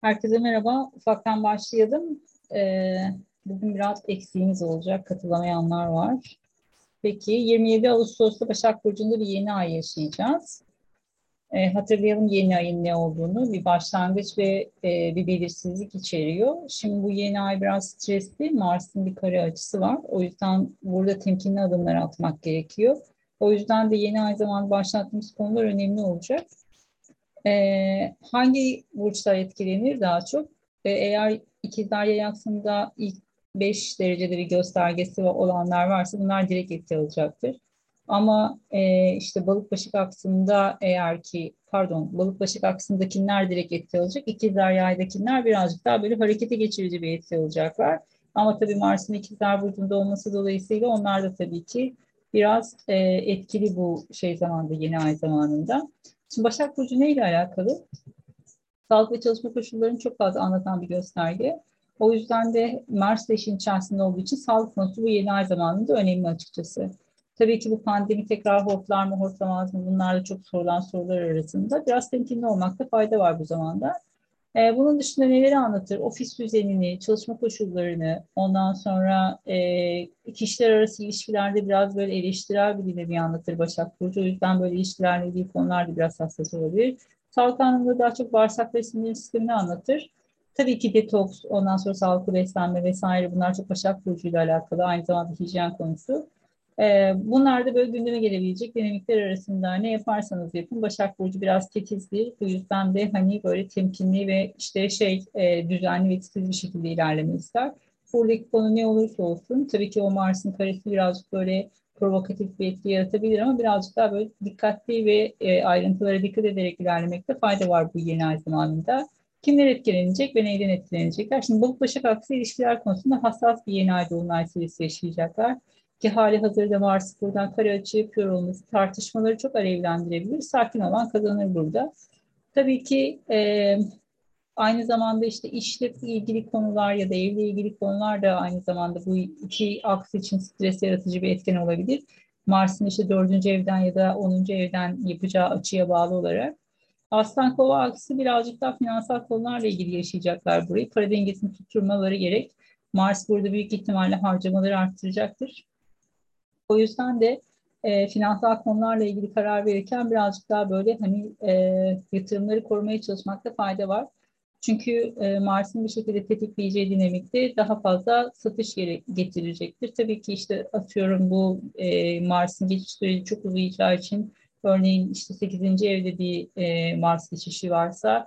Herkese merhaba. Ufaktan başlayalım. Ee, bugün biraz eksiğimiz olacak. Katılamayanlar var. Peki 27 Ağustos'ta Başak Burcu'nda bir yeni ay yaşayacağız. Ee, hatırlayalım yeni ayın ne olduğunu. Bir başlangıç ve e, bir belirsizlik içeriyor. Şimdi bu yeni ay biraz stresli. Mars'ın bir kare açısı var. O yüzden burada temkinli adımlar atmak gerekiyor. O yüzden de yeni ay zaman başlattığımız konular önemli olacak. Ee, hangi burçlar etkilenir daha çok? Ee, eğer ikizler yay aksında ilk 5 derecede bir göstergesi olanlar varsa bunlar direkt etki alacaktır. Ama e, işte balık başık aksında eğer ki pardon balık başık aksındakiler direkt etki alacak. İkizler yaydakiler birazcık daha böyle harekete geçirici bir etki alacaklar. Ama tabii Mars'ın ikizler burcunda olması dolayısıyla onlar da tabii ki biraz e, etkili bu şey zamanda yeni ay zamanında. Şimdi Başak Burcu ne ile alakalı? Sağlık ve çalışma koşullarını çok fazla anlatan bir gösterge. O yüzden de Mars da işin içerisinde olduğu için sağlık konusu bu yeni ay zamanında önemli açıkçası. Tabii ki bu pandemi tekrar hortlar mı hortlamaz mı bunlar da çok sorulan sorular arasında. Biraz temkinli olmakta fayda var bu zamanda. Ee, bunun dışında neleri anlatır? Ofis düzenini, çalışma koşullarını, ondan sonra e, kişiler arası ilişkilerde biraz böyle eleştirel bir dile bir anlatır Başak Burcu. O yüzden böyle ilişkilerle ilgili konular biraz hassas olabilir. Sağlık anlamında daha çok bağırsak ve sinir sistemini anlatır. Tabii ki detoks, ondan sonra sağlıklı beslenme vesaire bunlar çok Başak Burcu ile alakalı. Aynı zamanda hijyen konusu. Ee, bunlar da böyle gündeme gelebilecek dinamikler arasında ne yaparsanız yapın. Başak Burcu biraz titizdir. Bu yüzden de hani böyle temkinli ve işte şey e, düzenli ve titiz bir şekilde ilerlemeyi ister. Buradaki konu ne olursa olsun tabii ki o Mars'ın karesi birazcık böyle provokatif bir etki yaratabilir ama birazcık daha böyle dikkatli ve e, ayrıntılara dikkat ederek ilerlemekte fayda var bu yeni ay zamanında. Kimler etkilenecek ve neyden etkilenecekler? Şimdi balık başak aksi ilişkiler konusunda hassas bir yeni ay dolunay serisi yaşayacaklar ki hali hazırda Mars buradan kare açı yapıyor olması tartışmaları çok alevlendirebilir. Sakin olan kazanır burada. Tabii ki e, aynı zamanda işte işle ilgili konular ya da evle ilgili konular da aynı zamanda bu iki aks için stres yaratıcı bir etken olabilir. Mars'ın işte dördüncü evden ya da onuncu evden yapacağı açıya bağlı olarak. Aslan kova aksi birazcık daha finansal konularla ilgili yaşayacaklar burayı. Para dengesini tutturmaları gerek. Mars burada büyük ihtimalle harcamaları arttıracaktır. O yüzden de e, finansal konularla ilgili karar verirken birazcık daha böyle hani e, yatırımları korumaya çalışmakta fayda var. Çünkü e, Mars'ın bir şekilde tetikleyeceği dinamikte daha fazla satış getirecektir. Tabii ki işte atıyorum bu e, Mars'ın geçiş süreci çok uzayacağı için örneğin işte 8. evde bir e, Mars geçişi varsa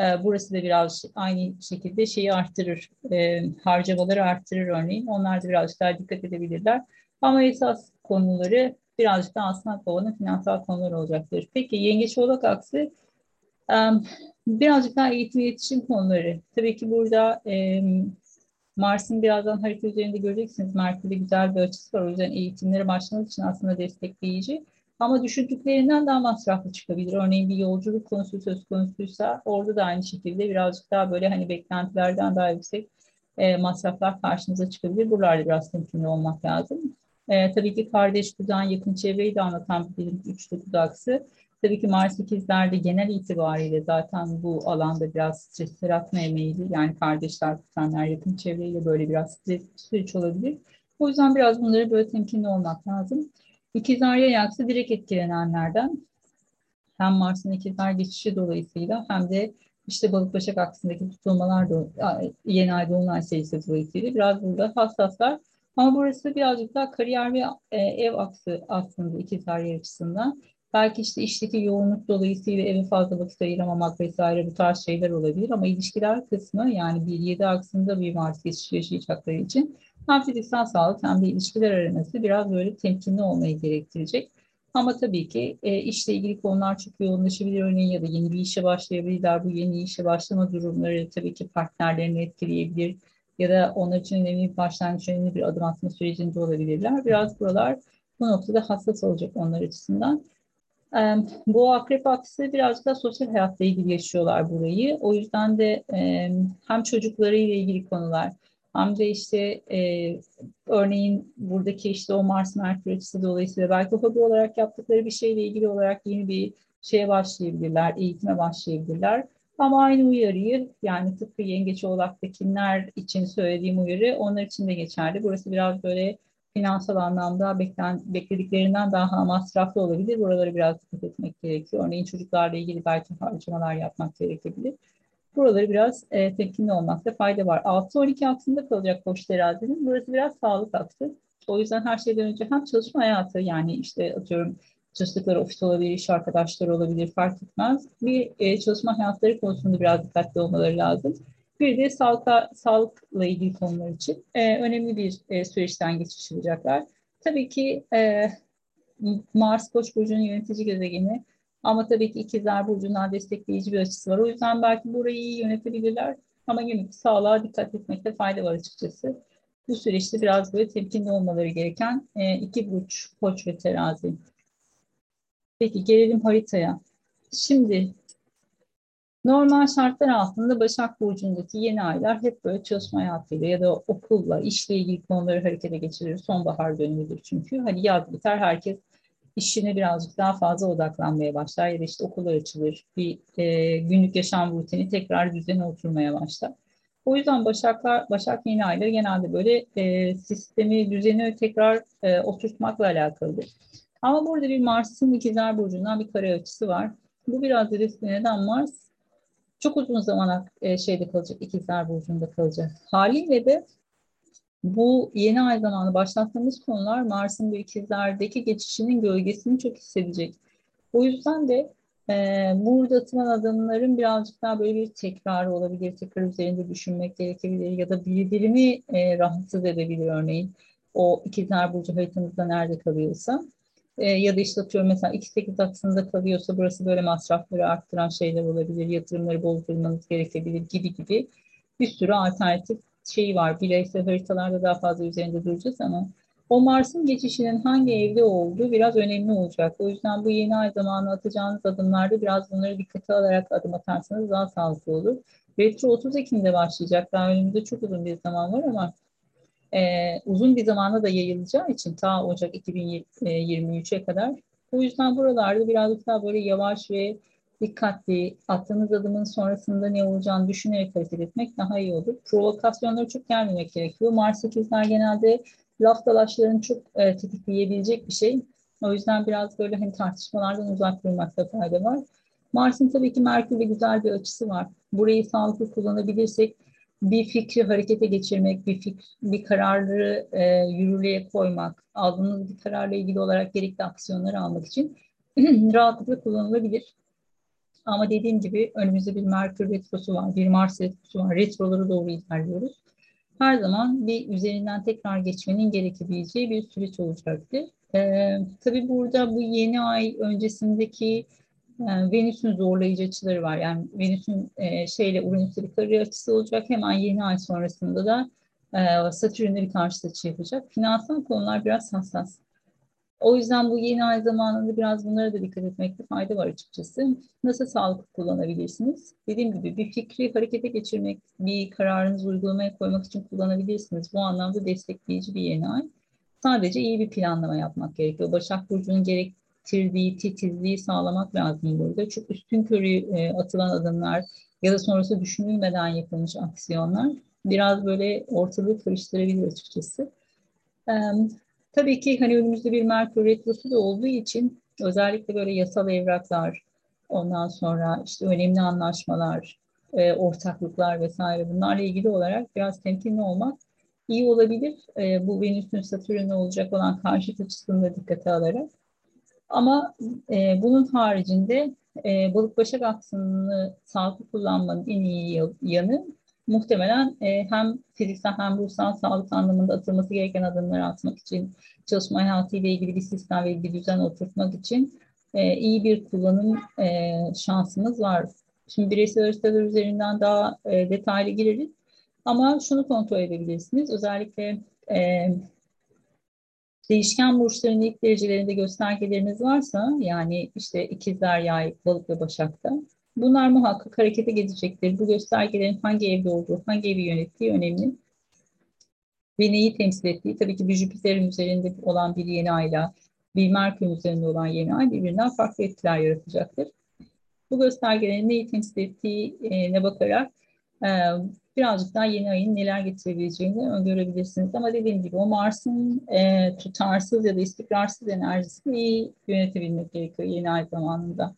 e, burası da biraz aynı şekilde şeyi arttırır, e, harcamaları arttırır örneğin. Onlar da birazcık daha dikkat edebilirler. Ama esas konuları birazcık da aslında kovanın finansal konular olacaktır. Peki yengeç oğlak aksi birazcık daha eğitim iletişim konuları. Tabii ki burada Mars'ın birazdan harita üzerinde göreceksiniz. Merkür'de güzel bir açısı var. O yüzden eğitimlere başlamak için aslında destekleyici. Ama düşündüklerinden daha masraflı çıkabilir. Örneğin bir yolculuk konusu söz konusuysa orada da aynı şekilde birazcık daha böyle hani beklentilerden daha yüksek e, masraflar karşınıza çıkabilir. Buralarda biraz temkinli olmak lazım. E, tabii ki kardeş düzen, yakın çevreyi de anlatan bilim 3-9 aksı. Tabii ki Mars ikizlerde genel itibariyle zaten bu alanda biraz stres yaratmaya meyilli. Yani kardeşler, kuzenler, yakın çevreyle böyle biraz stres süreç olabilir. O yüzden biraz bunları böyle temkinli olmak lazım. İkizler yay aksı direkt etkilenenlerden hem Mars'ın ikizler geçişi dolayısıyla hem de işte balık başak aksındaki tutulmalar da yeni ay dolunay sayısı dolayısıyla biraz burada hassaslar. Ama burası birazcık daha kariyer ve e, ev aksı aslında ikizler yer açısından. Belki işte işteki yoğunluk dolayısıyla eve fazla vakit ayıramamak vesaire bu tarz şeyler olabilir ama ilişkiler kısmı yani bir yedi aksında bir Mars geçişi yaşayacakları için hem fiziksel sağlık hem de ilişkiler aranması biraz böyle temkinli olmayı gerektirecek. Ama tabii ki e, işle ilgili konular çok yoğunlaşabilir örneğin ya da yeni bir işe başlayabilirler. Bu yeni işe başlama durumları tabii ki partnerlerini etkileyebilir ya da onlar için önemli bir başlangıç, önemli bir adım atma sürecinde olabilirler. Biraz buralar bu noktada hassas olacak onlar açısından. Bu akrep aksi birazcık da sosyal hayatla ilgili yaşıyorlar burayı. O yüzden de hem çocuklarıyla ilgili konular hem de işte e, örneğin buradaki işte o Mars Merkür açısı dolayısıyla belki hobi olarak yaptıkları bir şeyle ilgili olarak yeni bir şeye başlayabilirler, eğitime başlayabilirler. Ama aynı uyarıyı yani tıpkı yengeç oğlaktakiler için söylediğim uyarı onlar için de geçerli. Burası biraz böyle finansal anlamda beklen, beklediklerinden daha masraflı olabilir. Buraları biraz dikkat etmek gerekiyor. Örneğin çocuklarla ilgili belki harcamalar yapmak gerekebilir. Buraları biraz e, temkinli olmakta fayda var. 6-12 aksında kalacak koç terazinin. Burası biraz sağlık aktı. O yüzden her şeyden önce hem çalışma hayatı yani işte atıyorum çalıştıkları ofis olabilir, iş arkadaşları olabilir fark etmez. Bir e, çalışma hayatları konusunda biraz dikkatli olmaları lazım. Bir de sağlıkla, sağlıkla ilgili konular için e, önemli bir e, süreçten geçiştirecekler. Tabii ki e, Mars Koç burcunun yönetici gezegeni ama tabii ki ikizler burcundan destekleyici bir açısı var. O yüzden belki burayı iyi yönetebilirler ama yine sağlığa dikkat etmekte fayda var açıkçası. Bu süreçte biraz böyle temkinli olmaları gereken e, iki burç koç ve terazi. Peki gelelim haritaya. Şimdi normal şartlar altında Başak Burcu'ndaki yeni aylar hep böyle çalışma hayatıyla ya da okulla, işle ilgili konuları harekete geçirir. Sonbahar dönemidir çünkü. Hani yaz biter herkes işine birazcık daha fazla odaklanmaya başlar ya da işte okullar açılır. Bir e, günlük yaşam rutini tekrar düzene oturmaya başlar. O yüzden Başaklar, Başak yeni ayları genelde böyle e, sistemi, düzeni tekrar e, oturtmakla alakalıdır. Ama burada bir Mars'ın ikizler burcundan bir kare açısı var. Bu biraz da neden Mars çok uzun zaman e, şeyde kalacak, ikizler burcunda kalacak. Haliyle de bu yeni ay zamanı başlattığımız konular Mars'ın bu ikizlerdeki geçişinin gölgesini çok hissedecek. O yüzden de e, burada atılan adımların birazcık daha böyle bir tekrarı olabilir, tekrar üzerinde düşünmek gerekebilir ya da bildirimi e, rahatsız edebilir örneğin. O ikizler burcu haritanızda nerede kalıyorsa. E, ya da işte atıyorum mesela 2-8 aksında kalıyorsa burası böyle masrafları arttıran şeyler olabilir, yatırımları bozdurmanız gerekebilir gibi gibi bir sürü alternatif şeyi var. Bireysel haritalarda daha fazla üzerinde duracağız ama o Mars'ın geçişinin hangi evde olduğu biraz önemli olacak. O yüzden bu yeni ay zamanı atacağınız adımlarda biraz bunları dikkate alarak adım atarsanız daha sağlıklı olur. Retro 30 Ekim'de başlayacak. Daha önümüzde çok uzun bir zaman var ama e, uzun bir zamanda da yayılacağı için ta Ocak 2023'e kadar. O yüzden buralarda birazcık daha böyle yavaş ve dikkatli, attığınız adımın sonrasında ne olacağını düşünerek hareket etmek daha iyi olur. Provokasyonlara çok gelmemek gerekiyor. Mars 8'ler genelde laf dalaşlarını çok e, tetikleyebilecek bir şey. O yüzden biraz böyle hani tartışmalardan uzak durmakta fayda var. Mars'ın tabii ki Merkür'de güzel bir açısı var. Burayı sağlıklı kullanabilirsek bir fikri harekete geçirmek, bir fikir, bir kararları e, yürürlüğe koymak, aldığınız bir kararla ilgili olarak gerekli aksiyonları almak için rahatlıkla kullanılabilir. Ama dediğim gibi önümüzde bir Merkür retrosu var, bir Mars retrosu var. Retroları doğru ilerliyoruz. Her zaman bir üzerinden tekrar geçmenin gerekebileceği bir süreç olacaktır. Ee, tabii burada bu yeni ay öncesindeki yani Venüs'ün zorlayıcı açıları var. Yani Venüs'ün e, şeyle Uranüs'e bir kare açısı olacak. Hemen yeni ay sonrasında da e, Satürn'le bir karşı açı yapacak. Finansal konular biraz hassas. O yüzden bu yeni ay zamanında biraz bunlara da dikkat etmekte fayda var açıkçası. Nasıl sağlıklı kullanabilirsiniz? Dediğim gibi bir fikri harekete geçirmek, bir kararınızı uygulamaya koymak için kullanabilirsiniz. Bu anlamda destekleyici bir yeni ay. Sadece iyi bir planlama yapmak gerekiyor. Başak Burcu'nun gerektirdiği titizliği sağlamak lazım burada. Çok üstün körü e, atılan adımlar ya da sonrası düşünülmeden yapılmış aksiyonlar biraz böyle ortalığı karıştırabilir açıkçası. Tabii ki hani önümüzde bir Merkür Retrosu da olduğu için özellikle böyle yasal evraklar, ondan sonra işte önemli anlaşmalar, e, ortaklıklar vesaire bunlarla ilgili olarak biraz temkinli olmak iyi olabilir. E, bu Venüs'ün Satürn'e olacak olan karşı açısını da dikkate alarak. Ama e, bunun haricinde e, balık başak aksını sağlıklı kullanmanın en iyi yanı muhtemelen e, hem fiziksel hem ruhsal sağlık anlamında atılması gereken adımları atmak için, çalışma hayatıyla ilgili bir sistem ve bir düzen oturtmak için e, iyi bir kullanım e, şansımız var. Şimdi bireysel haritalar üzerinden daha e, detaylı gireriz. Ama şunu kontrol edebilirsiniz. Özellikle e, değişken burçların ilk derecelerinde göstergeleriniz varsa yani işte ikizler, yay, balık ve başakta Bunlar muhakkak harekete geçecektir. Bu göstergelerin hangi evde olduğu, hangi evi yönettiği önemli. Ve neyi temsil ettiği tabii ki bir Jüpiter'in üzerinde olan bir yeni ayla bir Merkür'ün üzerinde olan yeni ay birbirinden farklı etkiler yaratacaktır. Bu göstergelerin neyi temsil ettiğine bakarak birazcık daha yeni ayın neler getirebileceğini öngörebilirsiniz. Ama dediğim gibi o Mars'ın e, tutarsız ya da istikrarsız enerjisini iyi yönetebilmek gerekiyor yeni ay zamanında.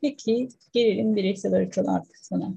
Peki gelelim bireysel haritalar kısmına.